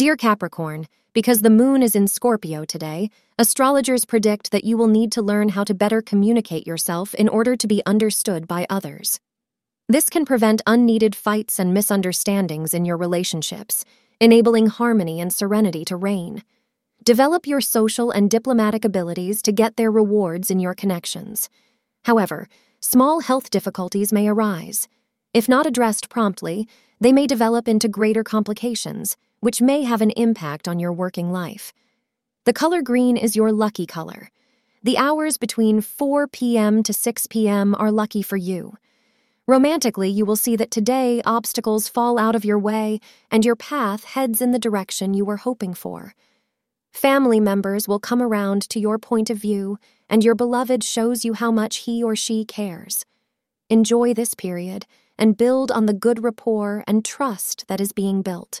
Dear Capricorn, because the moon is in Scorpio today, astrologers predict that you will need to learn how to better communicate yourself in order to be understood by others. This can prevent unneeded fights and misunderstandings in your relationships, enabling harmony and serenity to reign. Develop your social and diplomatic abilities to get their rewards in your connections. However, small health difficulties may arise. If not addressed promptly, they may develop into greater complications, which may have an impact on your working life. The color green is your lucky color. The hours between 4 p.m. to 6 p.m. are lucky for you. Romantically, you will see that today obstacles fall out of your way and your path heads in the direction you were hoping for. Family members will come around to your point of view, and your beloved shows you how much he or she cares. Enjoy this period and build on the good rapport and trust that is being built.